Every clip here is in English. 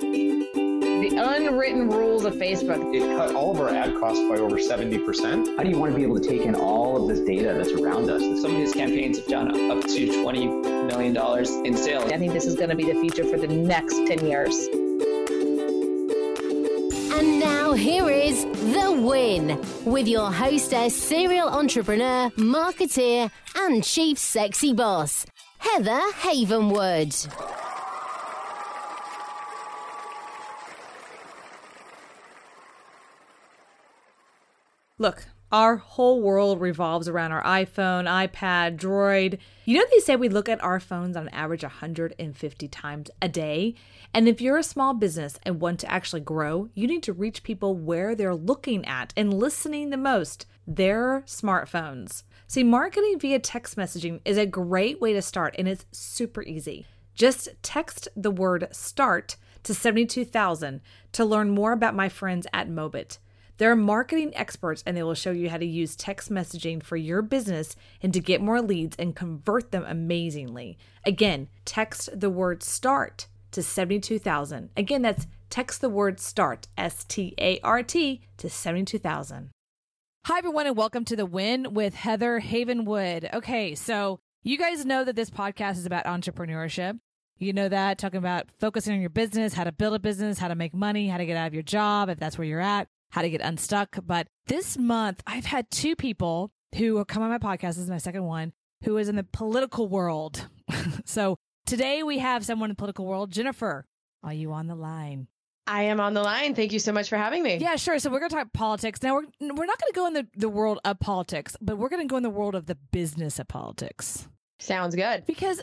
The unwritten rules of Facebook. It cut all of our ad costs by over 70%. How do you want to be able to take in all of this data that's around us? Some of these campaigns have done up to $20 million in sales. I think this is going to be the future for the next 10 years. And now here is The Win with your hostess, serial entrepreneur, marketeer, and chief sexy boss, Heather Havenwood. Look, our whole world revolves around our iPhone, iPad, Droid. You know, they say we look at our phones on average 150 times a day. And if you're a small business and want to actually grow, you need to reach people where they're looking at and listening the most their smartphones. See, marketing via text messaging is a great way to start, and it's super easy. Just text the word START to 72000 to learn more about my friends at Mobit. They're marketing experts and they will show you how to use text messaging for your business and to get more leads and convert them amazingly. Again, text the word START to 72000. Again, that's text the word START, S T A R T, to 72000. Hi, everyone, and welcome to The Win with Heather Havenwood. Okay, so you guys know that this podcast is about entrepreneurship. You know that, talking about focusing on your business, how to build a business, how to make money, how to get out of your job if that's where you're at how to get unstuck. But this month, I've had two people who come on my podcast. This is my second one who is in the political world. so today we have someone in the political world. Jennifer, are you on the line? I am on the line. Thank you so much for having me. Yeah, sure. So we're going to talk politics. Now, we're, we're not going to go in the, the world of politics, but we're going to go in the world of the business of politics. Sounds good. Because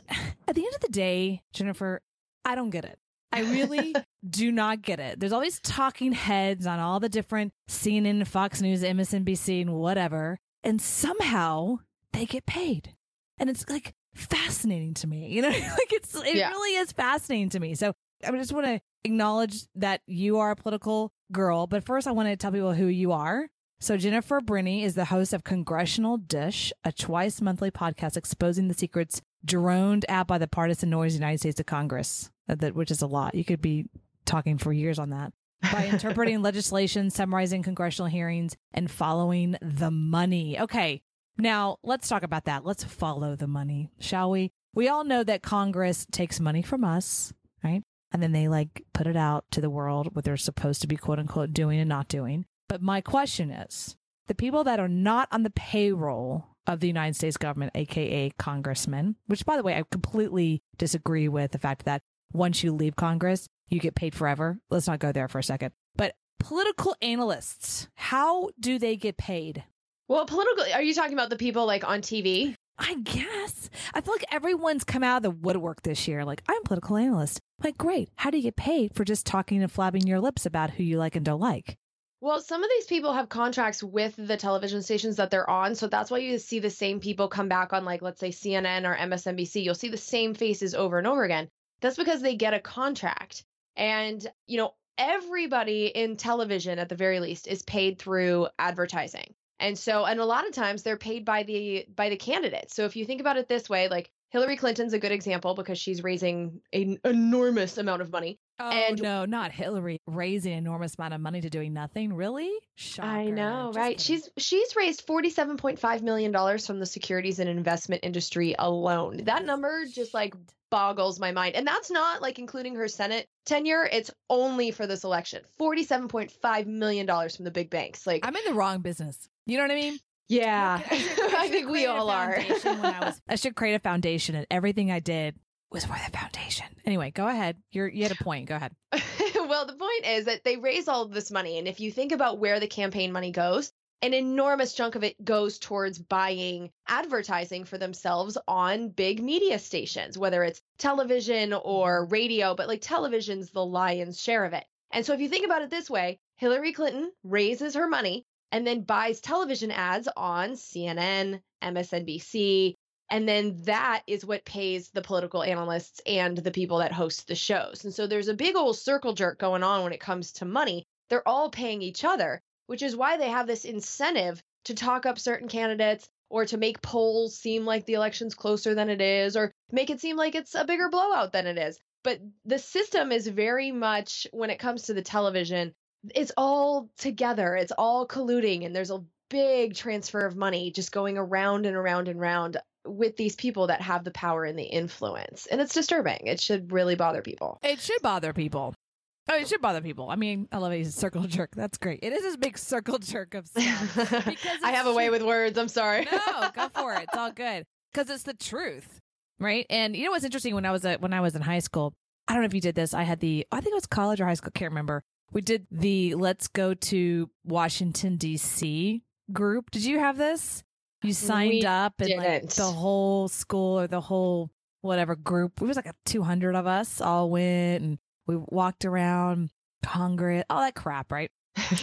at the end of the day, Jennifer, I don't get it. I really do not get it. There's always talking heads on all the different CNN, Fox News, MSNBC, and whatever. And somehow they get paid. And it's like fascinating to me. You know, like it's, it yeah. really is fascinating to me. So I just want to acknowledge that you are a political girl. But first, I want to tell people who you are. So, Jennifer Briney is the host of Congressional Dish, a twice monthly podcast exposing the secrets droned out by the partisan noise of the United States of Congress, that, which is a lot. You could be talking for years on that. By interpreting legislation, summarizing congressional hearings, and following the money. Okay, now let's talk about that. Let's follow the money, shall we? We all know that Congress takes money from us, right? And then they like put it out to the world what they're supposed to be quote unquote doing and not doing. But my question is the people that are not on the payroll of the United States government, aka congressmen, which by the way, I completely disagree with the fact that once you leave Congress, you get paid forever. Let's not go there for a second. But political analysts, how do they get paid? Well, political, are you talking about the people like on TV? I guess. I feel like everyone's come out of the woodwork this year. Like, I'm a political analyst. like, great. How do you get paid for just talking and flabbing your lips about who you like and don't like? Well, some of these people have contracts with the television stations that they're on. So that's why you see the same people come back on, like, let's say CNN or MSNBC. You'll see the same faces over and over again. That's because they get a contract. And, you know, everybody in television, at the very least, is paid through advertising. And so, and a lot of times they're paid by the by the candidate. So if you think about it this way, like Hillary Clinton's a good example because she's raising an enormous amount of money. Oh and no, not Hillary raising enormous amount of money to doing nothing. Really? Shocker. I know, Just right? Kidding. She's she's raised forty seven point five million dollars from the securities and investment industry alone. That number just like boggles my mind. And that's not like including her Senate tenure. It's only for this election. Forty seven point five million dollars from the big banks. Like I'm in the wrong business. You know what I mean? Yeah, I, should, I, I think we all are. I, was, I should create a foundation, and everything I did was for the foundation. Anyway, go ahead. You're you had a point. Go ahead. well, the point is that they raise all of this money, and if you think about where the campaign money goes, an enormous chunk of it goes towards buying advertising for themselves on big media stations, whether it's television or radio, but like television's the lion's share of it. And so if you think about it this way, Hillary Clinton raises her money and then buys television ads on CNN, MSNBC. And then that is what pays the political analysts and the people that host the shows. And so there's a big old circle jerk going on when it comes to money. They're all paying each other, which is why they have this incentive to talk up certain candidates or to make polls seem like the election's closer than it is or make it seem like it's a bigger blowout than it is. But the system is very much, when it comes to the television, it's all together. It's all colluding, and there's a big transfer of money just going around and around and around with these people that have the power and the influence. And it's disturbing. It should really bother people. It should bother people. Oh, it should bother people. I mean, I love it. He's a circle jerk. That's great. It is this big circle jerk of stuff. Because I have a way with words. I'm sorry. no, go for it. It's all good because it's the truth, right? And you know what's interesting? When I was at, when I was in high school, I don't know if you did this. I had the I think it was college or high school. I can't remember. We did the Let's Go to Washington D.C. group. Did you have this? You signed We up and like the whole school or the whole whatever group. It was like a two hundred of us all went and we walked around Congress, all that crap, right?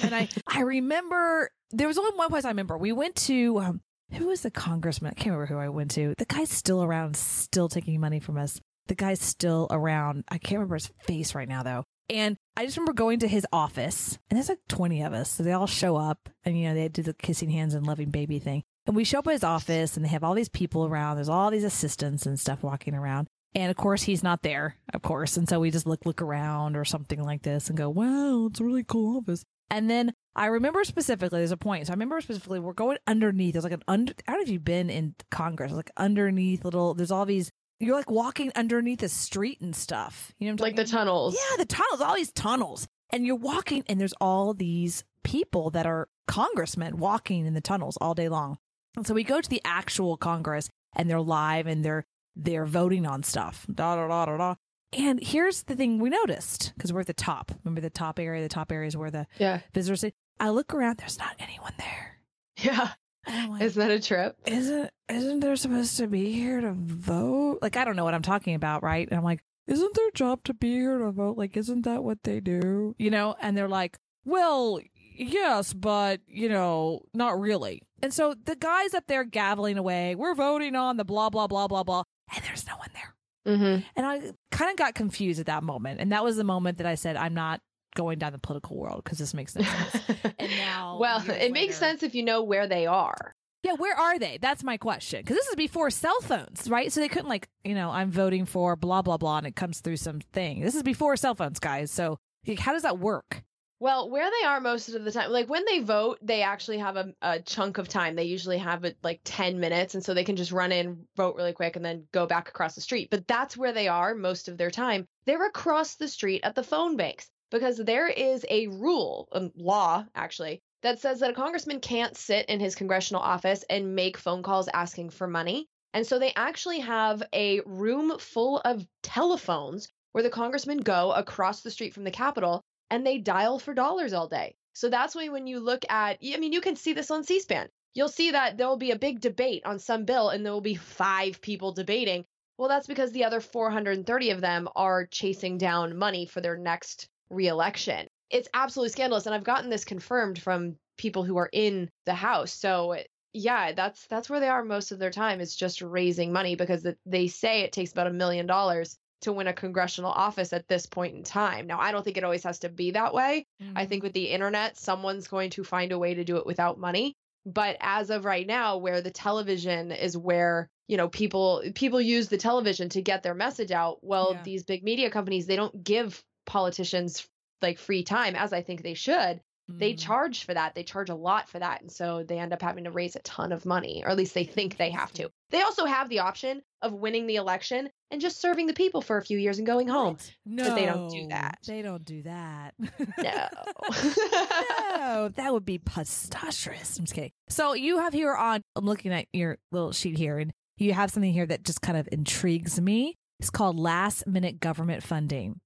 and I I remember there was only one place I remember. We went to um, who was the congressman? I can't remember who I went to. The guy's still around, still taking money from us. The guy's still around. I can't remember his face right now though. And I just remember going to his office, and there's like 20 of us. So they all show up, and you know they do the kissing hands and loving baby thing. And we show up at his office, and they have all these people around. There's all these assistants and stuff walking around. And of course, he's not there, of course. And so we just look look around or something like this and go, "Wow, it's a really cool office." And then I remember specifically, there's a point. So I remember specifically, we're going underneath. There's like an under, I don't know if you've been in Congress, like underneath little, there's all these, you're like walking underneath a street and stuff. You know what I'm like the tunnels. Yeah, the tunnels, all these tunnels. And you're walking, and there's all these people that are congressmen walking in the tunnels all day long. And so we go to the actual Congress, and they're live and they're they're voting on stuff. Da da da da da. And here's the thing we noticed because we're at the top. Remember the top area? The top area is where the Yeah. visitors. Say, I look around. There's not anyone there. Yeah. Like, Isn't that a trip? isn't isn't there supposed to be here to vote? Like I don't know what I'm talking about, right? And I'm like, isn't their job to be here to vote? Like, isn't that what they do? You know? And they're like, well, yes, but you know, not really. And so the guys up there gaveling away, we're voting on the blah blah blah blah blah, and there's no one there. Mm-hmm. And I kind of got confused at that moment, and that was the moment that I said, I'm not going down the political world because this makes no sense. And now, well, it makes sense if you know where they are. Yeah, where are they? That's my question. Because this is before cell phones, right? So they couldn't like, you know, I'm voting for blah blah blah, and it comes through some thing. This is before cell phones, guys. So like, how does that work? Well, where they are most of the time, like when they vote, they actually have a, a chunk of time. They usually have it like 10 minutes. And so they can just run in, vote really quick, and then go back across the street. But that's where they are most of their time. They're across the street at the phone banks because there is a rule, a law actually, that says that a congressman can't sit in his congressional office and make phone calls asking for money. And so they actually have a room full of telephones where the congressmen go across the street from the Capitol and they dial for dollars all day. So that's why when you look at, I mean, you can see this on C SPAN. You'll see that there will be a big debate on some bill and there will be five people debating. Well, that's because the other 430 of them are chasing down money for their next reelection. It's absolutely scandalous. And I've gotten this confirmed from people who are in the House. So yeah, that's that's where they are most of their time is just raising money because they say it takes about a million dollars to win a congressional office at this point in time. Now, I don't think it always has to be that way. I mm-hmm. think with the internet, someone's going to find a way to do it without money. But as of right now, where the television is where you know people people use the television to get their message out. Well, Yeah. these big media companies they don't give politicians like free time as I think they should. They Mhm. charge for that. They charge a lot for that. And so they end up having to raise a ton of money, or at least they think they have to. They also have the option of winning the election and just serving the people for a few years and going home. no, but they don't do that. They don't do that. No. no, that would be preposterous. I'm just kidding. So you have here on, I'm looking at your little sheet here, and you have something here that just kind of intrigues me. It's called last minute government funding,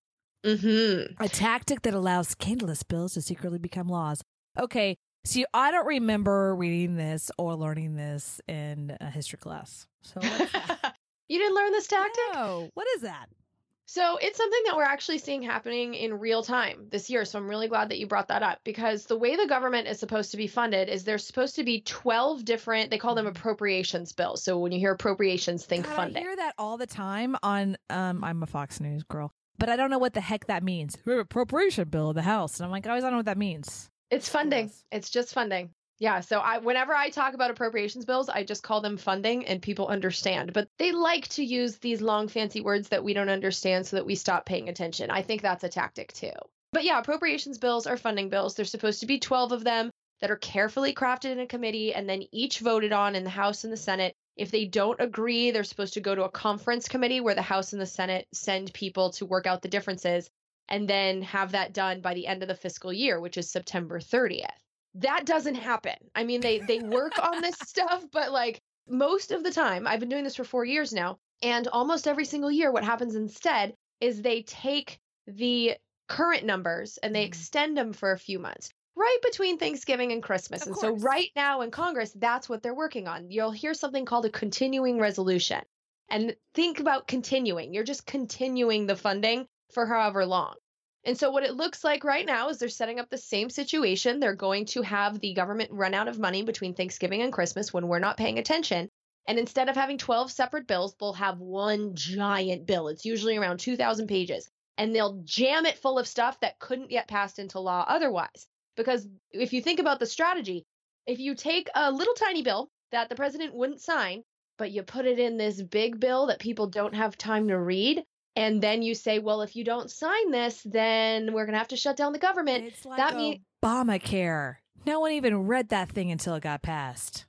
mm-hmm. a tactic that allows scandalous bills to secretly become laws. Okay, you, I don't remember reading this or learning this in a history class. So you didn't learn this tactic? no, what is that? So it's something that we're actually seeing happening in real time this year. So I'm really glad that you brought that up because the way the government is supposed to be funded is there's supposed to be 12 different, they call them appropriations bills. So when you hear appropriations, think God, funding. I hear that all the time on. Um, I'm a Fox News girl, but I don't know what the heck that means. We have appropriation bill in the House, and I'm like, I always don't know what that means. It's funding. Yes. It's just funding. Yeah, so I whenever I talk about appropriations bills, I just call them funding and people understand. But they like to use these long fancy words that we don't understand so that we stop paying attention. I think that's a tactic too. But yeah, appropriations bills are funding bills. There's supposed to be 12 of them that are carefully crafted in a committee and then each voted on in the House and the Senate. If they don't agree, they're supposed to go to a conference committee where the House and the Senate send people to work out the differences and then have that done by the end of the fiscal year, which is September 30th that doesn't happen. I mean, they they work on this stuff, but like most of the time, I've been doing this for 4 years now, and almost every single year what happens instead is they take the current numbers and they Mm. extend them for a few months. Right between Thanksgiving and Christmas. Of and course. so right now in Congress, that's what they're working on. You'll hear something called a continuing resolution. And think about continuing. You're just continuing the funding for however long. And so, what it looks like right now is they're setting up the same situation. They're going to have the government run out of money between Thanksgiving and Christmas when we're not paying attention. And instead of having 12 separate bills, they'll have one giant bill. It's usually around 2,000 pages. And they'll jam it full of stuff that couldn't get passed into law otherwise. Because if you think about the strategy, if you take a little tiny bill that the president wouldn't sign, but you put it in this big bill that people don't have time to read, and then you say, well, if you don't sign this, then we're going to have to shut down the government. It's like that mean- Obamacare. No one even read that thing until it got passed.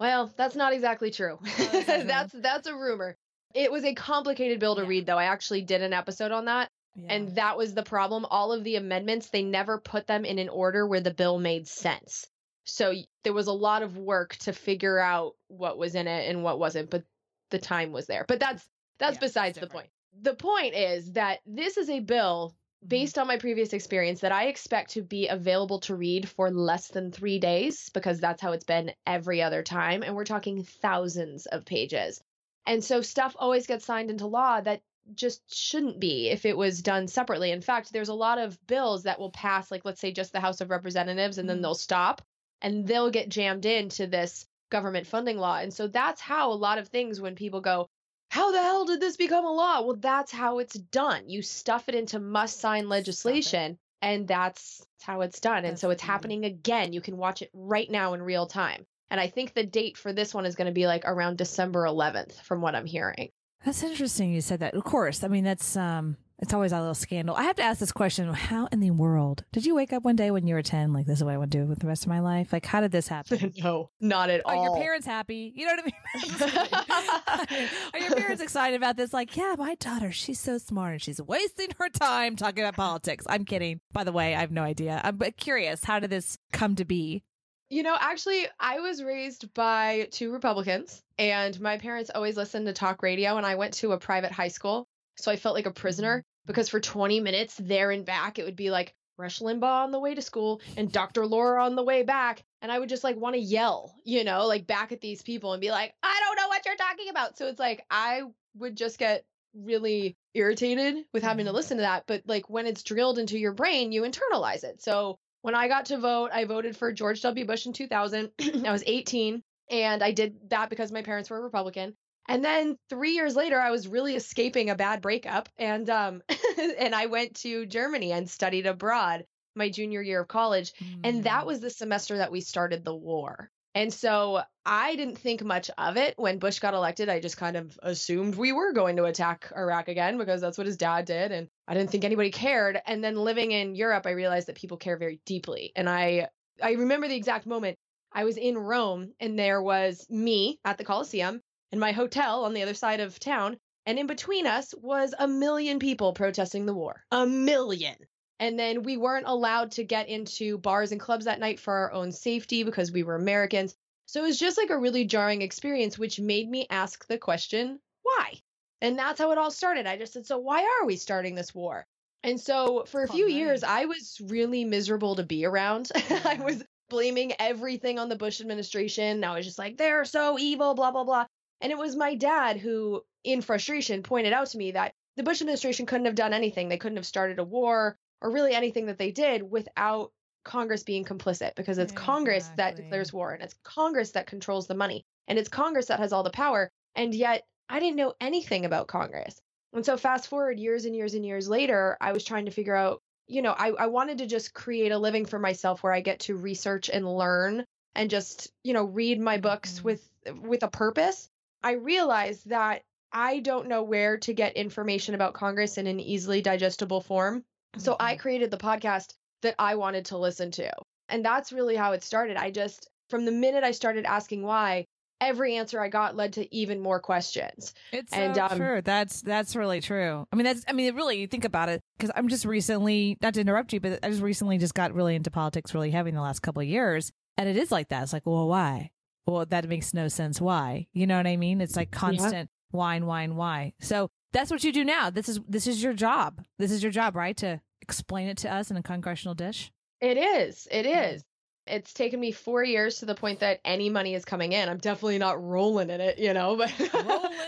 Well, that's not exactly true. that's true. that's that's a rumor. It was a complicated bill to Yeah. read though. I actually did an episode on that, Yeah. and that was the problem. All of the amendments, they never put them in an order where the bill made sense. So there was a lot of work to figure out what was in it and what wasn't, but the time was there. But that's that's Yeah, besides the point. The point is that this is a bill Mm-hmm. based on my previous experience that I expect to be available to read for less than three days because that's how it's been every other time. And we're talking thousands of pages. And so stuff always gets signed into law that just shouldn't be if it was done separately. In fact, there's a lot of bills that will pass, like let's say just the House of Representatives, and then Mhm. they'll stop and they'll get jammed into this government funding law. And so that's how a lot of things, when people go, how the hell did this become a law? Well, that's how it's done. You stuff it into must sign legislation, and that's how it's done. and so it's happening again. You can watch it right now in real time. And I think the date for this one is going to be like around December 11th, from what I'm hearing. That's interesting you said that. Of course. I mean, that's um it's always a little scandal. I have to ask this question, how in the world did you wake up one day when you were 10 like this is what I want to do with the rest of my life? Like how did this happen? no, not at Are all. Are your parents happy? You know what I mean? Are your parents excited about this? Like, yeah, my daughter, she's so smart and she's wasting her time talking about politics. I'm kidding. By the way, I have no idea. I'm but curious. How did this come to be? You know, actually, I was raised by two Republicans, and my parents always listened to talk radio, and I went to a private high school. So I felt like a prisoner because for 20 minutes there and back, it would be like Rush Limbaugh on the way to school and Dr. Laura on the way back. And I would just like want to yell, you know, like back at these people and be like, I don't know what you're talking about. So it's like I would just get really irritated with having to Mhm. listen to that. But like when it's drilled into your brain, you internalize it. So when I got to vote, I voted for George W. Bush in 2000. I was 18, and I did that because my parents were Republican. And then three years later, I was really escaping a bad breakup, and um, and I went to Germany and studied abroad my junior year of college, and that was the semester that we started the war. And so I didn't think much of it when Bush got elected. I just kind of assumed we were going to attack Iraq again because that's what his dad did. And I didn't think anybody cared. And then living in Europe, I realized that people care very deeply. And I I remember the exact moment I was in Rome and there was me at the Colosseum and my hotel on the other side of town. And in between us was a million people protesting the war. A million. And then we weren't allowed to get into bars and clubs that night for our own safety because we were Americans. So it was just like a really jarring experience, which made me ask the question, why? And that's how it all started. I just said, so why are we starting this war? And so for a few called years. I was really miserable to be around. I was blaming everything on the Bush administration. I was just like, they're so evil, blah, blah, blah. And it was my dad who, in frustration, pointed out to me that the Bush administration couldn't have done anything. They couldn't have started a war or really anything that they did without Congress being complicit because it's Congress that declares war and it's Congress that controls the money and it's Congress that has all the power. And yet I didn't know anything about Congress. And so fast forward years and years and years later, I was trying to figure out, you know, I, I wanted to just create a living for myself where I get to research and learn and just, you know, read my books mm-hmm. with with a purpose, I realized that I don't know where to get information about Congress in an easily digestible form. So I created the podcast that I wanted to listen to. And that's really how it started. I just, from the minute I started asking why, every answer I got led to even more questions. It's And, so um, true. That's that's really true. I mean, that's I mean, really, you think about it because I'm just recently not to interrupt you, but I just recently just got really into politics really heavy in the last couple of years, and it is like that. It's like, well, why? Well, that makes no sense. Why? You know what I mean? It's like constant wine, wine, why. So that's what you do now. This is this is your job. This is your job, right? To explain it to us in a congressional dish. It is. It is. It's taken me four years to the point that any money is coming in. I'm definitely not rolling in it, you know, but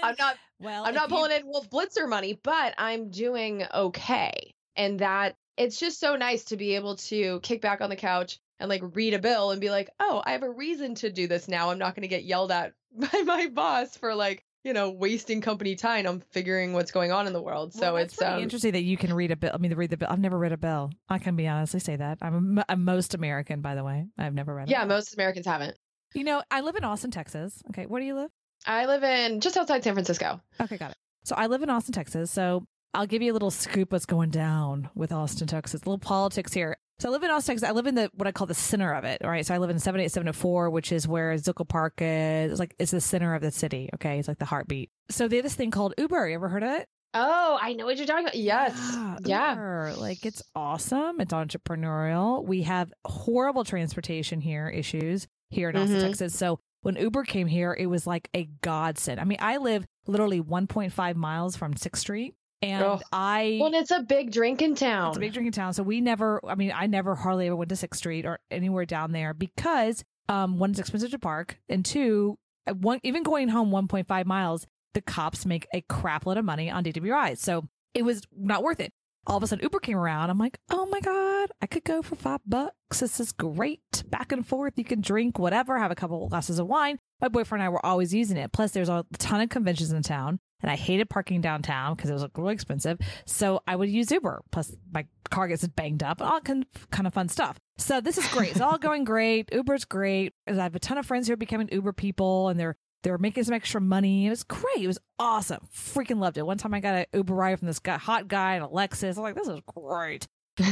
I'm not Well, I'm not you- pulling in Wolf Blitzer money, but I'm doing okay. And that it's just so nice to be able to kick back on the couch and like read a bill and be like, oh, I have a reason to do this now. I'm not going to get yelled at by my boss for like, you know, wasting company time. I'm figuring what's going on in the world. So Well, that's it's um, interesting that you can read a bill. I mean, read the bill. I've never read a bill. I can be honestly say that. I'm, a, I'm most American, by the way. I've never read. A yeah, most Americans haven't. You know, I live in Austin, Texas. Okay, where do you live? I live in just outside San Francisco. Okay, got it. So I live in Austin, Texas. So I'll give you a little scoop what's going down with Austin, Texas. A little politics here. So I live in Austin, Texas. I live in the what I call the center of it. All right. So I live in 78704, which is where Zilker Park is. It's like it's the center of the city. Okay. It's like the heartbeat. So they have this thing called Uber. You ever heard of it? Oh, I know what you're talking about. Yes. Yeah. Uber. Like it's awesome. It's entrepreneurial. We have horrible transportation here issues here in Austin, Mhm. Texas. So when Uber came here, it was like a godsend. I mean, I live literally 1.5 miles from 6th Street. And Oh. I Well, it's a big drinking town. it's a big drinking town. So we never, I mean, I never hardly ever went to 6th Street or anywhere down there because um, one, it's expensive to park. And two, one, even going home 1.5 miles, the cops make a crap load of money on DWIs. So it was not worth it. All of a sudden, Uber came around. I'm like, oh my God, I could go for five bucks. This is great. Back and forth. You can drink whatever, have a couple glasses of wine. My boyfriend and I were always using it. Plus, there's a ton of conventions in town. And I hated parking downtown because it was like, really expensive. So I would use Uber. Plus, my car gets banged up, all kind kind of fun stuff. So this is great. It's all going great. Uber's great. I have a ton of friends who are becoming Uber people, and they're they're making some extra money. It was great. It was awesome. Freaking loved it. One time I got an Uber ride from this guy, hot guy in a Lexus. I'm like, this is great.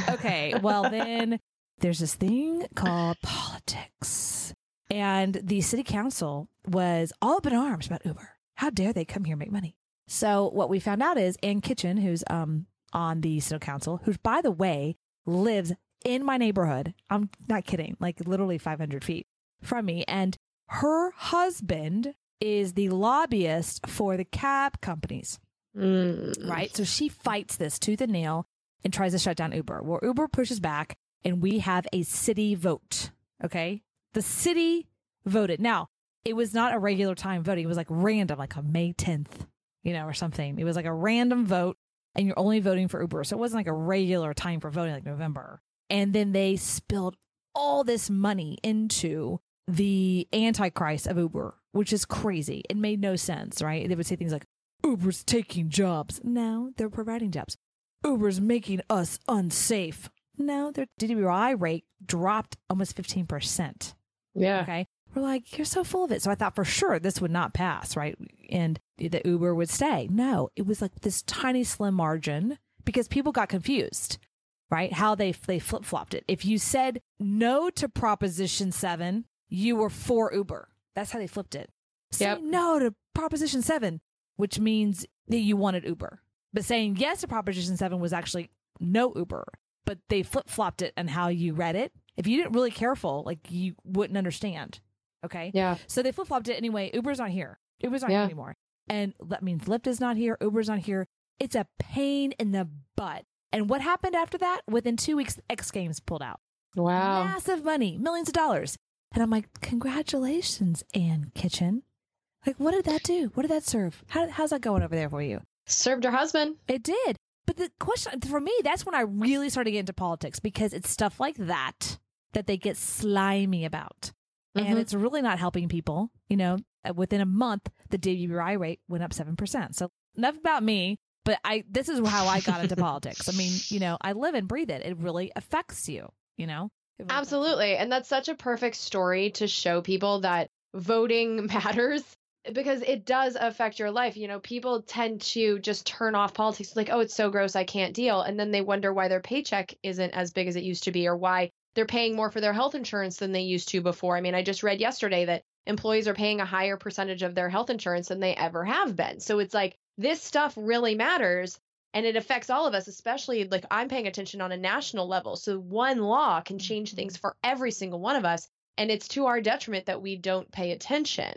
Okay, well then there's this thing called politics, and the city council was all up in arms about Uber. How dare they come here and make money? So what we found out is Ann Kitchen, who's um on the city council, who by the way lives in my neighborhood. I'm not kidding, like literally 500 feet from me, and her husband is the lobbyist for the cab companies Mm. right? So she fights this tooth and nail and tries to shut down Uber. Well, Uber pushes back and we have a city vote. Okay. The city voted. Now, it was not a regular time voting. It was like random, like on May 10th, you know, or something. It was like a random vote and you're only voting for Uber. So it wasn't like a regular time for voting like November. And then they spilled all this money into the antichrist of Uber, which is crazy. It made no sense, right? They would say things like, Uber's taking jobs. No, they're providing jobs. Uber's making us unsafe. No, their DWI rate dropped almost 15%. Yeah. Okay. We're like, you're so full of it. So I thought for sure this would not pass, right? And the Uber would stay. No, it was like this tiny slim margin because people got confused, right? How they they flip flopped it. If you said no to Proposition Seven, you were for Uber. That's how they flipped it. Say Yep. no to Proposition Seven, which means that you wanted Uber. But saying yes to Proposition Seven was actually no Uber. But they flip flopped it and how you read it. If you didn't really careful, like you wouldn't understand. Okay. Yeah. So they flip flopped it anyway. Uber's not here. Uber's not Yeah. here anymore. And that means Lyft is not here. Uber's not here. It's a pain in the butt. And what happened after that? Within two weeks, X Games pulled out. Wow. Massive money, millions of dollars. And I'm like, congratulations, Ann Kitchen. Like, what did that do? What did that serve? How, how's that going over there for you? Served her husband. It did. But the question for me, that's when I really started to get into politics because it's stuff like that that they get slimy about. And Mhm. it's really not helping people. You know, Uh, within a month, the DWI rate went up 7%. So enough about me, but I, this is how I got into politics. I mean, you know, I live and breathe it. It really affects you, you know? Absolutely. And that's such a perfect story to show people that voting matters because it does affect your life. You know, people tend to just turn off politics like, oh, it's so gross, I can't deal. And then they wonder why their paycheck isn't as big as it used to be or why they're paying more for their health insurance than they used to before. I mean, I just read yesterday that employees are paying a higher percentage of their health insurance than they ever have been. So it's like this stuff really matters and it affects all of us, especially like I'm paying attention on a national level. So one law can change things mm-hmm. for every single one of us. And it's to our detriment that we don't pay attention.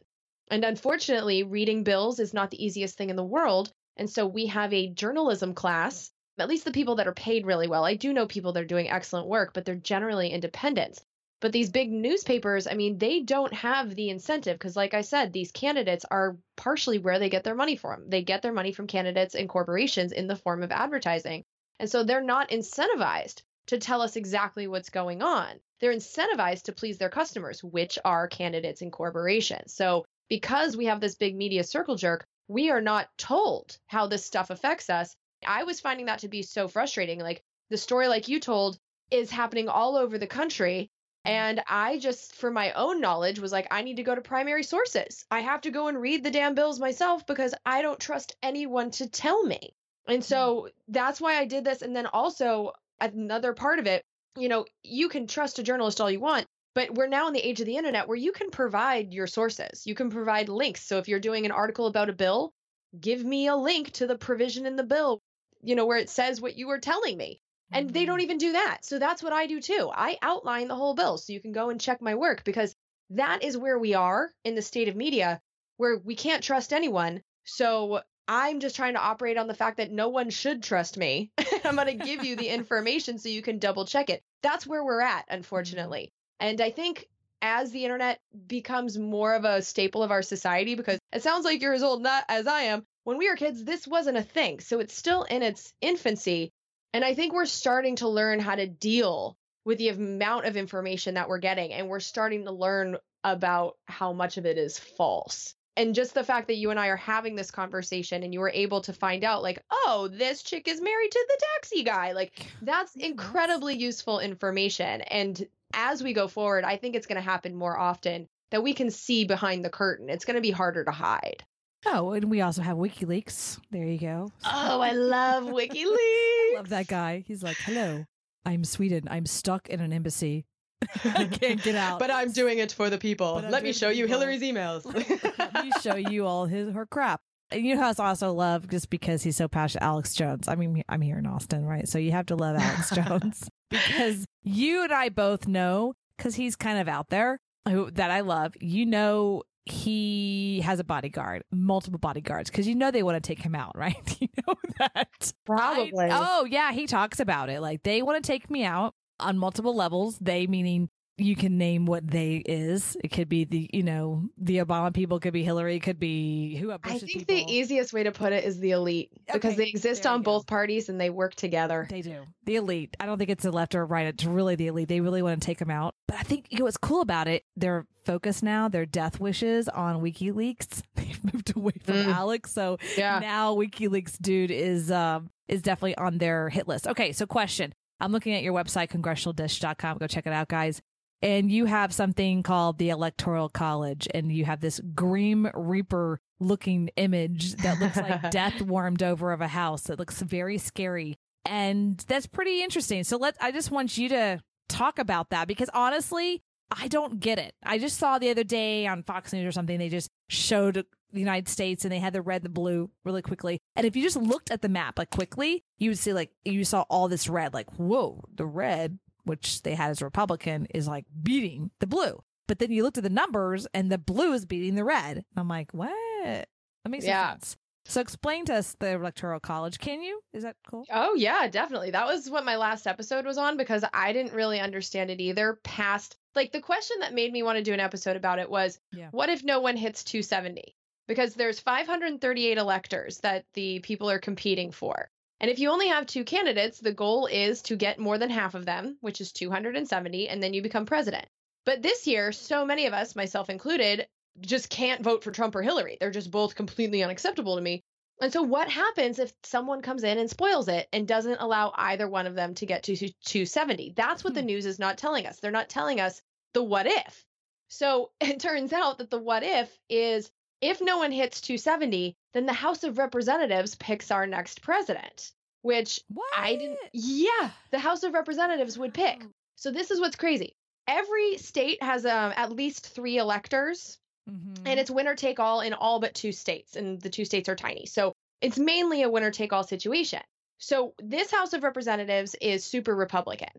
And unfortunately, reading bills is not the easiest thing in the world. And so we have a journalism class, at least the people that are paid really well. I do know people that are doing excellent work, but they're generally independents. But these big newspapers, I mean, they don't have the incentive because, like I said, these candidates are partially where they get their money from. They get their money from candidates and corporations in the form of advertising. And so they're not incentivized to tell us exactly what's going on. They're incentivized to please their customers, which are candidates and corporations. So because we have this big media circle jerk, we are not told how this stuff affects us. I was finding that to be so frustrating. Like the story, like you told, is happening all over the country. And I just, for my own knowledge, was like, I need to go to primary sources. I have to go and read the damn bills myself because I don't trust anyone to tell me. And so that's why I did this. And then also, another part of it, you know, you can trust a journalist all you want, but we're now in the age of the internet where you can provide your sources. You can provide links. So if you're doing an article about a bill, give me a link to the provision in the bill, you know, where it says what you were telling me. And they don't mm-hmm. even do that. So that's what I do too. I outline the whole bill so you can go and check my work because that is where we are in the state of media where we can't trust anyone. So I'm just trying to operate on the fact that no one should trust me. I'm going to give you the information so you can double check it. That's where we're at, mm-hmm. unfortunately. And I think as the internet becomes more of a staple of our society, because it sounds like you're as old not as I am, when we were kids, this wasn't a thing. So it's still in its infancy. And I think we're starting to learn how to deal with the amount of information that we're getting. And we're starting to learn about how much of it is false. And just the fact that you and I are having this conversation and you were able to find out, like, oh, this chick is married to the taxi guy. Like, that's incredibly useful information. And as we go forward, I think it's going to happen more often that we can see behind the curtain. It's going to be harder to hide. Oh, and we also have WikiLeaks. There you go. Oh, I love WikiLeaks. I love that guy. He's like, hello, I'm Sweden. I'm stuck in an embassy. I can't get out. But I'm doing it for the people. Let me show you people. Hillary's emails. Let me show you all his her crap. And you know who I also love just because he's so passionate, Alex Jones. I mean, I'm here in Austin, right? So you have to love Alex Jones because you and I both know because he's kind of out there who that I love. You know, he has a bodyguard, multiple bodyguards, because you know they want to take him out, right? You know that. Probably. I- oh yeah, he talks about it. Like they want to take me out on multiple levels. They meaning you can name what they is. It could be the you know the Obama people, could be Hillary, could be who. I think people. the easiest way to put it is the elite because they exist on both parties and they work together. They do. The elite. I don't think it's the left or right. It's really the elite. They really want to take them out. But I think you know what's cool about it, their focus now, their death wishes on WikiLeaks. They've moved away from Mm. Alex. So Yeah. now WikiLeaks dude is um is definitely on their hit list. Okay, so question. I'm looking at your website, congressionaldish.com. Go check it out, guys. And you have something called the Electoral College, and you have this Grim Reaper looking image that looks like death warmed over of a house. It looks very scary. And that's pretty interesting. So let I just want you to talk about that because honestly, I don't get it. I just saw the other day on Fox News or something, they just showed the United States and they had the red and the blue really quickly. And if you just looked at the map like quickly, you would see like you saw all this red, like, whoa, the red, which they had as a Republican, is like beating the blue. But then you looked at the numbers and the blue is beating the red. And I'm like, what? That makes Yeah. sense. So explain to us the Electoral College. Can you? Is that cool? Oh yeah, definitely. That was what my last episode was on because I didn't really understand it either. Past like the question that made me want to do an episode about it was, Yeah. what if no one hits 270? Because there's 538 electors that the people are competing for. And if you only have two candidates, the goal is to get more than half of them, which is 270, and then you become president. But this year, so many of us, myself included, just can't vote for Trump or Hillary. They're just both completely unacceptable to me. And so, what happens if someone comes in and spoils it and doesn't allow either one of them to get to 270? That's what the Hmm. news is not telling us. They're not telling us the what if. So, it turns out that the what if is if no one hits 270, then the House of Representatives picks our next president, which What? I didn't. Yeah, the House of Representatives would pick. So, this is what's crazy. Every state has um, at least three electors Mhm. and it's winner take all in all but two states and the two states are tiny so it's mainly a winner take all situation so this house of representatives is super republican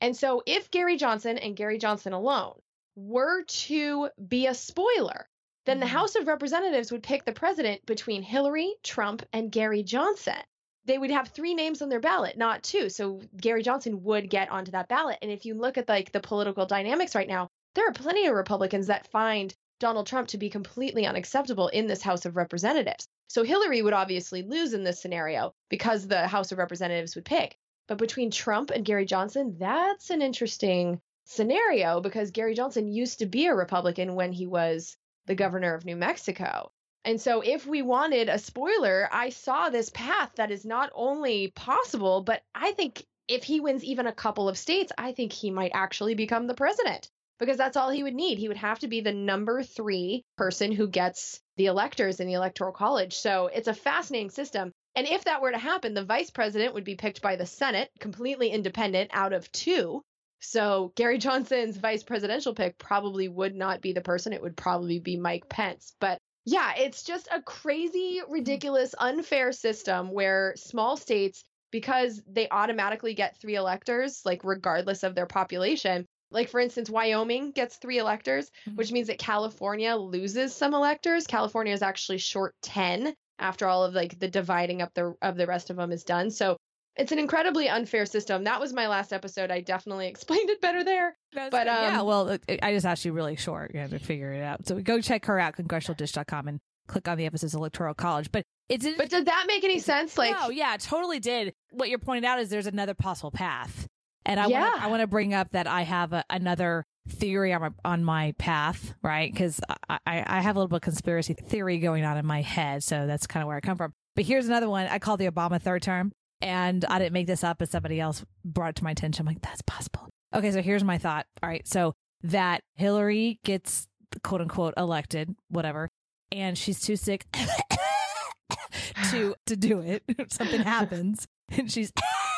and so if gary johnson and gary johnson alone were to be a spoiler then the Mhm. house of representatives would pick the president between hillary trump and gary johnson they would have three names on their ballot not two so gary johnson would get onto that ballot and if you look at like the political dynamics right now there are plenty of republicans that find Donald Trump to be completely unacceptable in this House of Representatives. So Hillary would obviously lose in this scenario because the House of Representatives would pick. But between Trump and Gary Johnson, that's an interesting scenario because Gary Johnson used to be a Republican when he was the governor of New Mexico. And so if we wanted a spoiler, I saw this path that is not only possible, but I think if he wins even a couple of states, I think he might actually become the president because that's all he would need. He would have to be the number three person who gets the electors in the electoral college. So it's a fascinating system. And if that were to happen, the vice president would be picked by the Senate, completely independent out of two. So Gary Johnson's vice presidential pick probably would not be the person. It would probably be Mike Pence. But yeah, it's just a crazy, ridiculous, unfair system where small states, because they automatically get three electors, like regardless of their population, like for instance wyoming gets three electors Mhm. which means that california loses some electors california is actually short 10 after all of like the dividing up the of the rest of them is done so it's an incredibly unfair system that was my last episode i definitely explained it better there That's But, good. yeah, um, well, it- I just asked you really short. You had to figure it out. So go check her out, congressionaldish.com, and click on the episodes of Electoral College. But it's but did that make any sense like no, yeah, totally did. What you're pointing out is there's another possible path, and I Yeah. want I want to bring up that I have a, another theory on my on my path, right? Because I, I I have a little bit of conspiracy theory going on in my head, so that's kind of where I come from. But here's another one. I call the Obama third term, and I didn't make this up, but somebody else brought it to my attention. I'm like, that's possible. Okay, so here's my thought. All right, so that Hillary gets quote unquote elected, whatever, and she's too sick to to do it. Something happens, and she's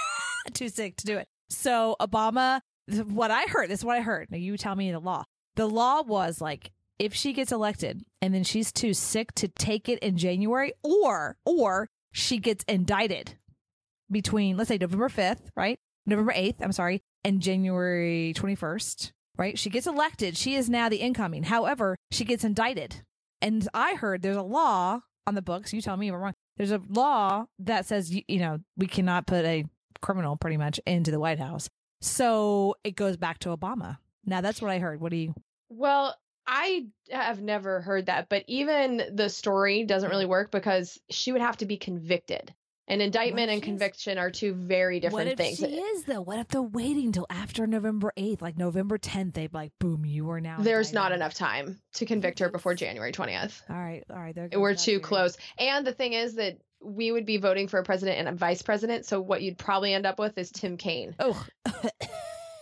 too sick to do it. So Obama, what I heard, this is what I heard. Now you tell me the law. The law was like if she gets elected and then she's too sick to take it in January, or or she gets indicted between let's say November fifth, right? November eighth, I'm sorry, and January twenty first, right? She gets elected. She is now the incoming. However, she gets indicted. And I heard there's a law on the books. You tell me if I'm wrong. There's a law that says you, you know we cannot put a criminal pretty much into the White House. So it goes back to Obama. Now that's what I heard. What do you? Well, I have never heard that, but even the story doesn't really work because she would have to be convicted. An indictment and is? conviction are two very different what if things. she is though? What if they're waiting until after November eighth, like November tenth? They like boom, you are now. There's not enough time to convict her before January 20th. All right, all right. We're too theory. close. And the thing is that we would be voting for a president and a vice president. So what you'd probably end up with is Tim Kaine. Oh,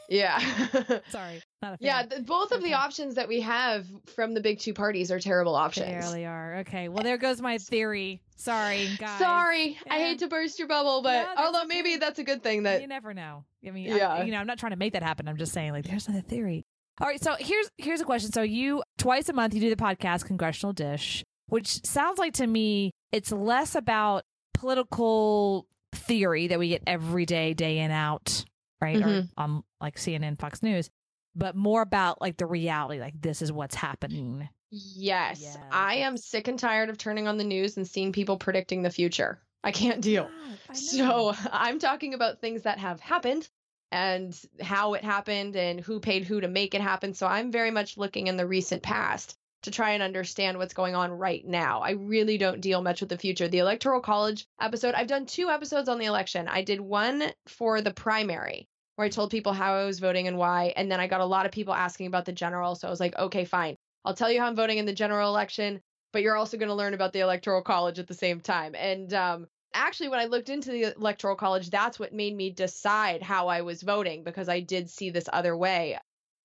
Yeah. sorry, not a fan. yeah. The, both of the options that we have from the big two parties are terrible options. They really are. Okay, well there goes my theory. Sorry, guys. Sorry, I hate to burst your bubble, but No, although maybe that's a good thing that you never know. I mean, Yeah. I, you know, I'm not trying to make that happen. I'm just saying, like, there's another theory. All right, so here's here's a question. So you twice a month you do the podcast Congressional Dish, which sounds like to me it's less about political theory that we get every day, day in out, right, or Mhm. on like CNN, Fox News, but more about like the reality, like this is what's happening. Yes, Yes. I am sick and tired of turning on the news and seeing people predicting the future. I can't deal. God, I So. I'm talking about things that have happened and how it happened and who paid who to make it happen. So I'm very much looking in the recent past to try and understand what's going on right now. I really don't deal much with the future. The Electoral College episode, I've done two episodes on the election. I did one for the primary where I told people how I was voting and why. And then I got a lot of people asking about the general. So I was like, okay, fine. I'll tell you how I'm voting in the general election. but you're also going to learn about the Electoral College at the same time. And um, actually, when I looked into the Electoral College, that's what made me decide how I was voting because I did see this other way.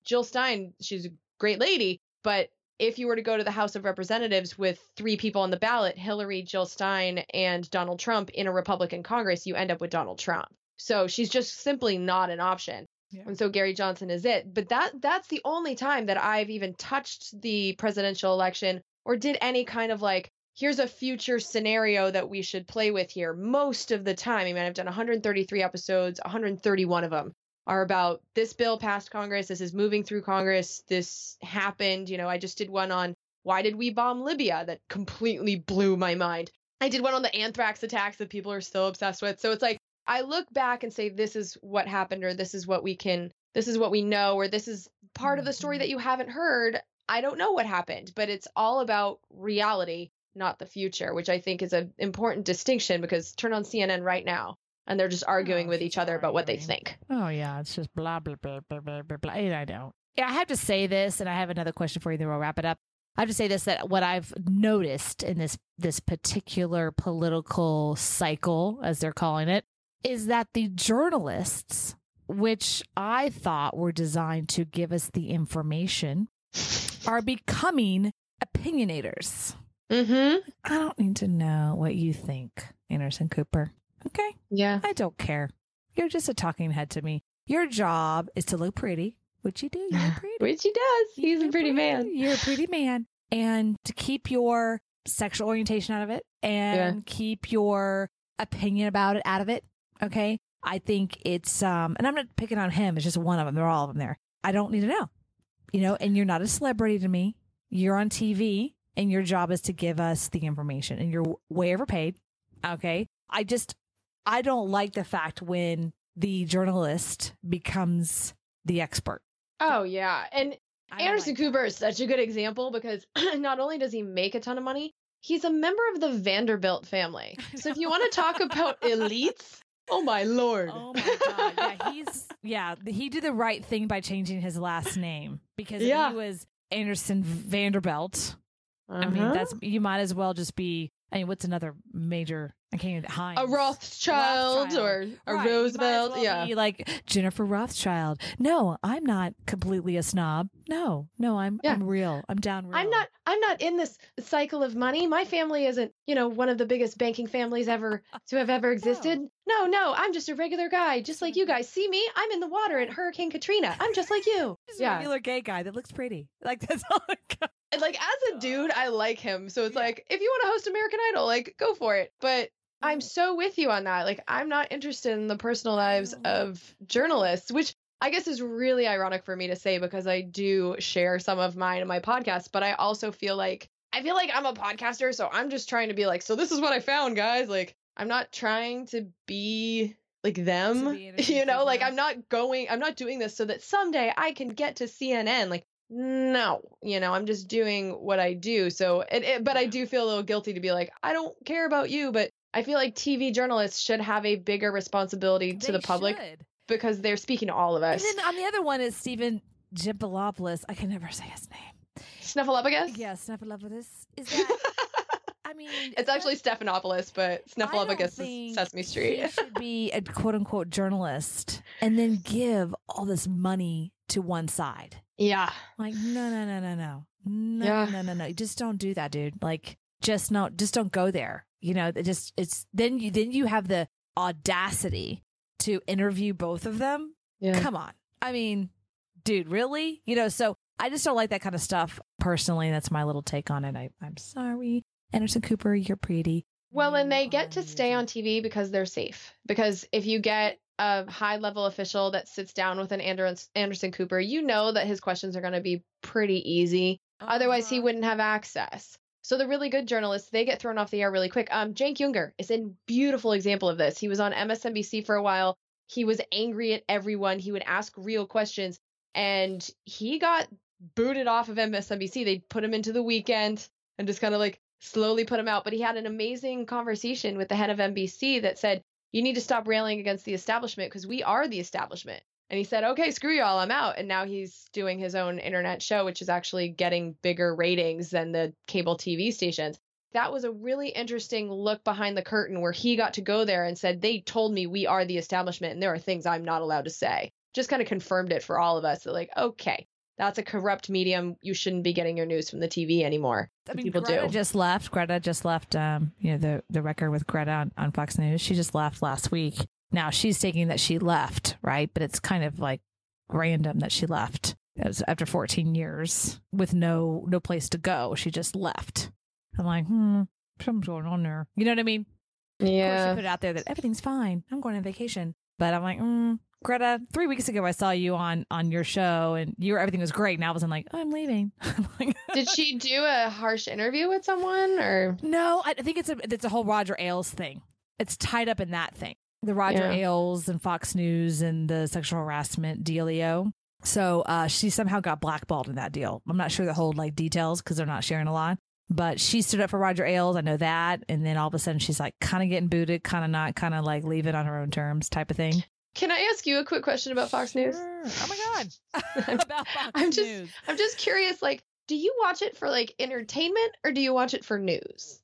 Jill Stein, she's a great lady, but if you were to go to the House of Representatives with three people on the ballot, Hillary, Jill Stein, and Donald Trump in a Republican Congress, you end up with Donald Trump. So she's just simply not an option. Yeah. And so Gary Johnson is it. But that that's the only time that I've even touched the presidential election or did any kind of like here's a future scenario that we should play with here. Most of the time, I mean I've done 133 episodes, 131 of them are about this bill passed Congress, this is moving through Congress, this happened, you know, I just did one on why did we bomb Libya that completely blew my mind. I did one on the anthrax attacks that people are still obsessed with. So it's like I look back and say, this is what happened, or this is what we can, this is what we know, or this is part of the story that mm-hmm. you haven't heard. I don't know what happened, but it's all about reality, not the future, which I think is an important distinction because turn on CNN right now and they're just oh, arguing Oh, with each other about what they think. Oh yeah, it's just blah blah blah blah blah blah blah. And I know. Yeah, I have to say this, and I have another question for you. Then we'll wrap it up. I have to say this: that what I've noticed in this this particular political cycle, as they're calling it, is that the journalists, which I thought were designed to give us the information, are becoming opinionators. Mm-hmm. I don't need to know what you think, Anderson Cooper. Okay. Yeah. I don't care. You're just a talking head to me. Your job is to look pretty, which you do. You look pretty. Which he does. He's You're a pretty man. You're a pretty man. And to keep your sexual orientation out of it and keep your opinion about it out of it. Okay. I think it's, um, and I'm not picking on him. It's just one of them. They're all of them there. I don't need to know, you know, and you're not a celebrity to me. You're on TV and your job is to give us the information and you're way overpaid. Okay. I just, I don't like the fact when the journalist becomes the expert. Oh yeah. And Anderson like Cooper is such a good example because not only does he make a ton of money, he's a member of the Vanderbilt family. So if you want to talk about elites, oh my lord. Oh my god! Yeah, he's yeah. He did the right thing by changing his last name because Yeah. he was Anderson Vanderbilt. I mean, Uh-huh. that's you might as well just be. I mean, what's another major? I can't even Heinz. a Rothschild, Rothschild. or a Right, you might as Roosevelt. well yeah. like Jennifer Rothschild. No, I'm not completely a snob. No, no, I'm Yeah. I'm real. I'm down real. I'm not I'm not in this cycle of money. My family isn't, you know, one of the biggest banking families ever to have ever existed. No, no, I'm just a regular guy, just like you guys. See me? I'm in the water at Hurricane Katrina. I'm just like you. Just a yeah. regular gay guy that looks pretty. Like that's all. I got. And, like as a dude, I like him. So it's like if you want to host American Idol, like go for it. But I'm so with you on that. Like I'm not interested in the personal lives of journalists, which I guess is really ironic for me to say because I do share some of mine in my podcast, but I also feel like I feel like I'm a podcaster, so I'm just trying to be like, so this is what I found, guys. Like I'm not trying to be like them, you know, like I'm not going, I'm not doing this so that someday I can get to CNN. Like no, you know, I'm just doing what I do. So, it, it, but I do feel a little guilty to be like, I don't care about you, but I feel like TV journalists should have a bigger responsibility to They the public should. because they're speaking to all of us. And then on the other one is Stephen Gimpolopoulos. I can never say his name. Snuffleupagus? Yeah, Snuffleupagus. Is that? I mean, It's actually Stephanopoulos, but Snuffleupagus is Sesame Street. He should be a quote unquote journalist and then give all this money to one side. yeah. Like, no, no, no, no, no, no, Yeah. no, no, no. Just don't do that, dude. Like, just not, just don't go there. You know, it just it's then you then you have the audacity to interview both of them. Yeah. Come on, I mean, dude, really? You know, so I just don't like that kind of stuff personally. That's my little take on it. I, I'm sorry, Anderson Cooper, you're pretty. Well, and they get to stay on. TV because they're safe. Because if you get a high level official that sits down with an Anderson, Cooper, you know that his questions are going to be pretty easy. Otherwise, he Uh-huh. wouldn't have access. So the really good journalists, they get thrown off the air really quick. Um, Cenk Uygur is a beautiful example of this. He was on MSNBC for a while. He was angry at everyone. He would ask real questions, and he got booted off of MSNBC. They put him into the weekend and just kind of like slowly put him out. But he had an amazing conversation with the head of NBC that said, "You need to stop railing against the establishment because we are the establishment." And he said, okay, screw y'all, I'm out. And now he's doing his own internet show, which is actually getting bigger ratings than the cable TV stations. That was a really interesting look behind the curtain where he got to go there and said, they told me we are the establishment and there are things I'm not allowed to say. Just kind of confirmed it for all of us that, like, okay, that's a corrupt medium. You shouldn't be getting your news from the TV anymore. I mean, people Greta do. just left. Greta just left. Um, you know the the record with Greta on, on Fox News. She just left last week. Now she's taking that she left, right? But it's kind of like random that she left It was after 14 years with no no place to go. She just left. I'm like, hmm, something's going on there. You know what I mean? Of course, she put it out there that everything's fine. I'm going on vacation. But I'm like, mm, Greta, three weeks ago I saw you on on your show and your everything was great. Now of a like, oh, I'm leaving. I'm like, Did she do a harsh interview with someone or? no, I I think it's a it's a whole Roger Ailes thing. It's tied up in that thing. The Roger Yeah. Ailes and Fox News and the sexual harassment dealio. So uh, she somehow got blackballed in that deal. I'm not sure the whole like details because they're not sharing a lot. But she stood up for Roger Ailes. I know that. And then all of a sudden she's like kind of getting booted, kind of not, kind of like leave it on her own terms type of thing. Can I ask you a quick question about Fox News? Oh my God. About Fox I'm just- News. I'm just curious, like, do you watch it for like entertainment or do you watch it for news?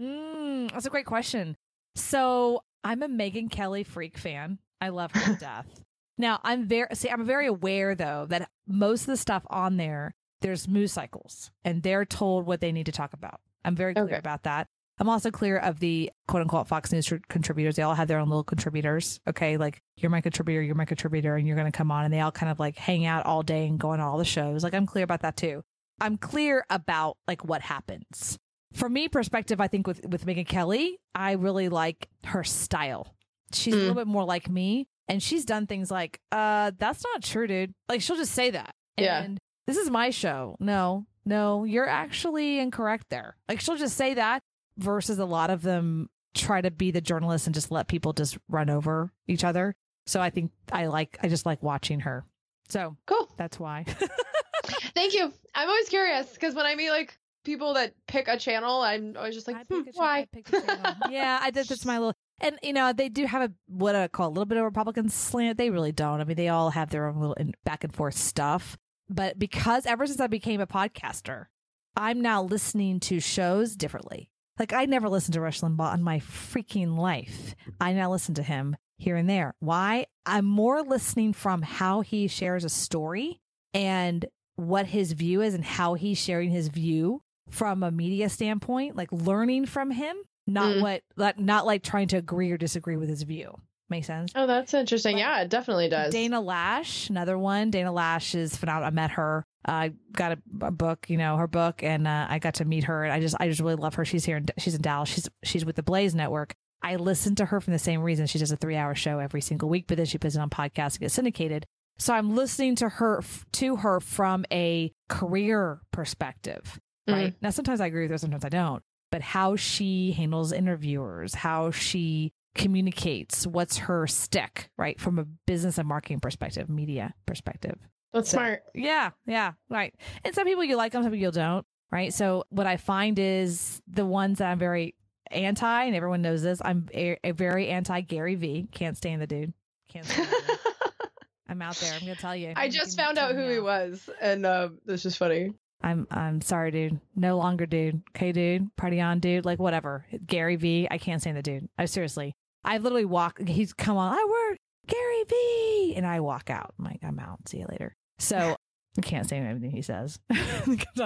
Mm, that's a great question. So I'm a Megyn Kelly freak fan. I love her to death. Now I'm very see. I'm very aware though that most of the stuff on there there's news cycles and they're told what they need to talk about. I'm very clear Okay. about that. I'm also clear of the quote unquote Fox News contributors. They all have their own little contributors. Okay. Like you're my contributor, you're my contributor, and you're going to come on and they all kind of like hang out all day and go on all the shows. Like I'm clear about that too. I'm clear about like what happens. From me perspective, I think with, with Megyn Kelly, I really like her style. She's a Mm. little bit more like me. And she's done things like, uh, that's not true, dude. Like she'll just say that. Yeah. And this is my show. No, no, you're actually incorrect there. Like she'll just say that versus a lot of them try to be the journalist and just let people just run over each other. So I think I like I just like watching her. So Cool. that's why. Thank you. I'm always curious because when I meet like people that pick a channel, I'm always just like, I hmm, I why? channel. yeah, I did. That's my little. And you know they do have a what I call a little bit of Republican slant. They really don't. I mean, they all have their own little in- back and forth stuff. But because ever since I became a podcaster, I'm now listening to shows differently. Like I never listened to Rush Limbaugh in my freaking life. I now listen to him here and there. Why? I'm more listening from how he shares a story and what his view is and how he's sharing his view from a media standpoint, like learning from him, not Mm. what like not like trying to agree or disagree with his view. Make sense? Oh, that's interesting. Yeah, it definitely does. Dana Loesch, another one. Dana Loesch is phenomenal. I met her. I got a, a book, you know, her book, and uh, I got to meet her. And I just, I just really love her. She's here. In, she's in Dallas. She's she's with the Blaze Network. I listen to her from the same reason. She does a three hour show every single week, but then she puts it on podcast and gets syndicated. So I'm listening to her to her from a career perspective, right? Now sometimes I agree with her, sometimes I don't. But how she handles interviewers, how she communicates, what's her stick, right? From a business and marketing perspective, media perspective. That's So- smart. Yeah, yeah, right. And some people you like them, some people you don't, right? So what I find is the ones that I'm very anti, and everyone knows this. I'm a, a very anti Gary V. Can't stand the dude. Can't stand the dude. I'm out there. I'm gonna tell you. I just found out who me he was, and uh, this is funny. I'm I'm sorry, dude. No longer, dude. Okay, dude. Party on, dude. Like whatever. Gary V. I can't stand the dude. I seriously. I literally walk. He's come on. I work Gary V. And I walk out. I'm like, I'm out. See you later. So I can't say anything he says.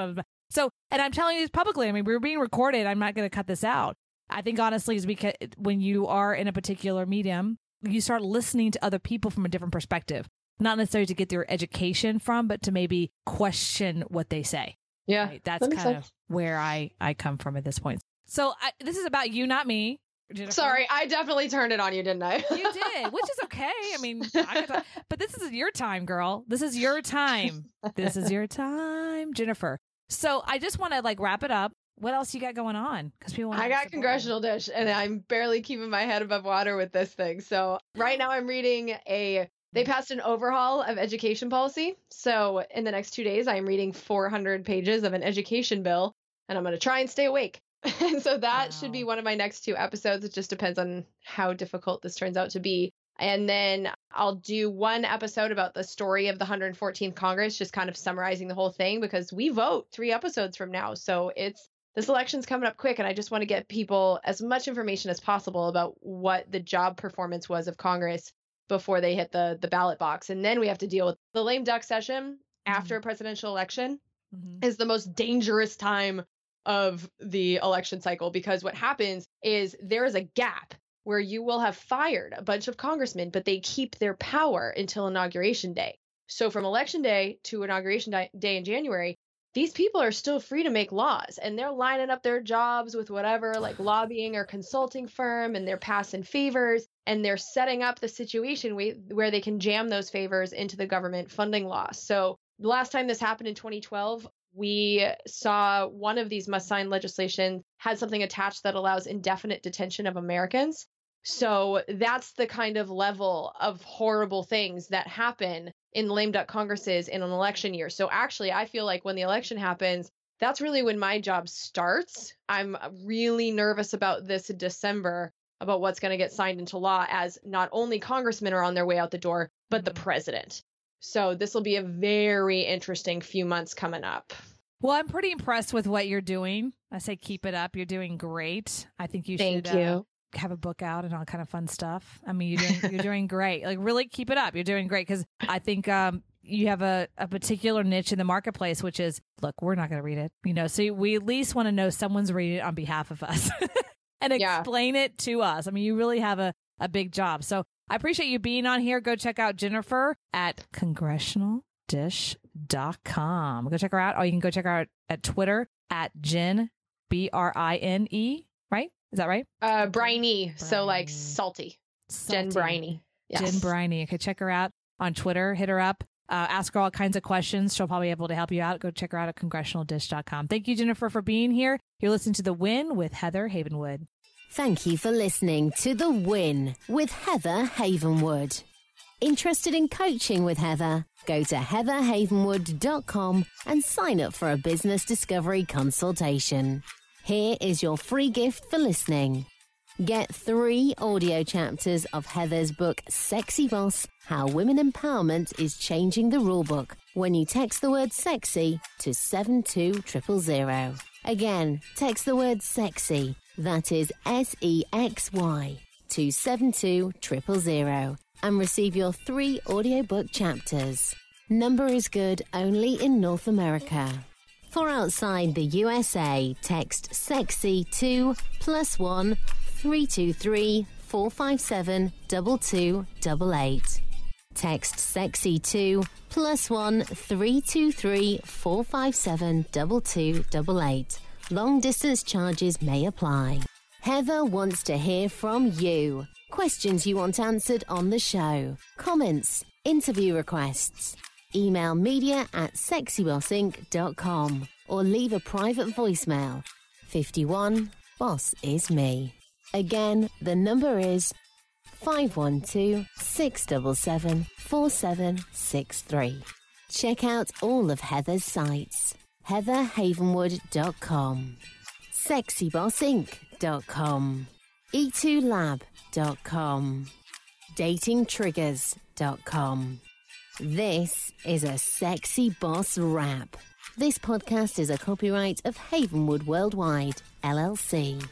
so, and I'm telling you this publicly. I mean, we're being recorded. I'm not going to cut this out. I think honestly is because when you are in a particular medium, you start listening to other people from a different perspective. Not necessarily to get their education from, but to maybe question what they say. Yeah, Right? That's that kind sense. of where I I come from at this point. So I, this is about you, not me. Jennifer. Sorry, I definitely turned it on you, didn't I? you did, which is okay. I mean, I could talk, but this is your time, girl. This is your time. This is your time, Jennifer. So I just want to like wrap it up. What else you got going on? Because people, I got congressional dish, and I'm barely keeping my head above water with this thing. So right now, I'm reading a. They passed an overhaul of education policy. So in the next two days, I am reading 400 pages of an education bill, and I'm going to try and stay awake. and so that should be one of my next two episodes. It just depends on how difficult this turns out to be. And then I'll do one episode about the story of the 114th Congress, just kind of summarizing the whole thing because we vote three episodes from now. So it's this election's coming up quick, and I just want to get people as much information as possible about what the job performance was of Congress before they hit the the ballot box. And then we have to deal with the lame duck session after a presidential election Mhm. is the most dangerous time of the election cycle because what happens is there is a gap where you will have fired a bunch of congressmen, but they keep their power until inauguration day. So from election day to inauguration day in January, these people are still free to make laws and they're lining up their jobs with whatever like lobbying or consulting firm and they're passing favors and they're setting up the situation we- where they can jam those favors into the government funding laws. So the last time this happened in 2012, we saw one of these must sign legislation had something attached that allows indefinite detention of Americans. So that's the kind of level of horrible things that happen in lame duck congresses in an election year. So actually, I feel like when the election happens, that's really when my job starts. I'm really nervous about this December about what's going to get signed into law as not only congressmen are on their way out the door, but the president. So this will be a very interesting few months coming up. Well, I'm pretty impressed with what you're doing. I say keep it up. You're doing great. I think you Thank should uh, you. Have a book out and all kind of fun stuff. I mean, you're doing, you're doing great. Like really keep it up. You're doing great because I think um, you have a, a particular niche in the marketplace, which is look, we're not going to read it, you know. So we at least want to know someone's reading it on behalf of us and Yeah. explain it to us. I mean, you really have a a big job. So I appreciate you being on here. Go check out Jennifer at congressionaldish.com. Go check her out. Or you can go check her out at Twitter at Jen, B R I N E? Is that right? Uh, briny, so like Briny. salty. Jen Briney. Yes. Jen Briney. Okay, check her out on Twitter. Hit her up. Uh, ask her all kinds of questions. She'll probably be able to help you out. Go check her out at congressionaldish.com. Thank you, Jennifer, for being here. You're listening to The Win with Heather Havenwood. Thank you for listening to The Win with Heather Havenwood. Interested in coaching with Heather? Go to heatherhavenwood.com and sign up for a business discovery consultation. Here is your free gift for listening. Get three audio chapters of Heather's book, Sexy Boss How Women Empowerment is Changing the Rulebook when you text the word sexy to 72000. Again, text the word sexy, that is S E X Y, to 72000 and receive your three audiobook chapters. Number is good only in North America. For outside the USA, text sexy to plus one 323 457 2288. Text sexy to plus one 323 457 2288. Long distance charges may apply. Heather wants to hear from you. Questions you want answered on the show, comments, interview requests. Email media at sexybossinc.com or leave a private voicemail. 51 Boss is me. Again, the number is 512 677 4763. Check out all of Heather's sites. heatherhavenwood.com, sexybossinc.com, e2lab.com, datingtriggers.com. This is a Sexy Boss Wrap. This podcast is a copyright of Havenwood Worldwide, LLC.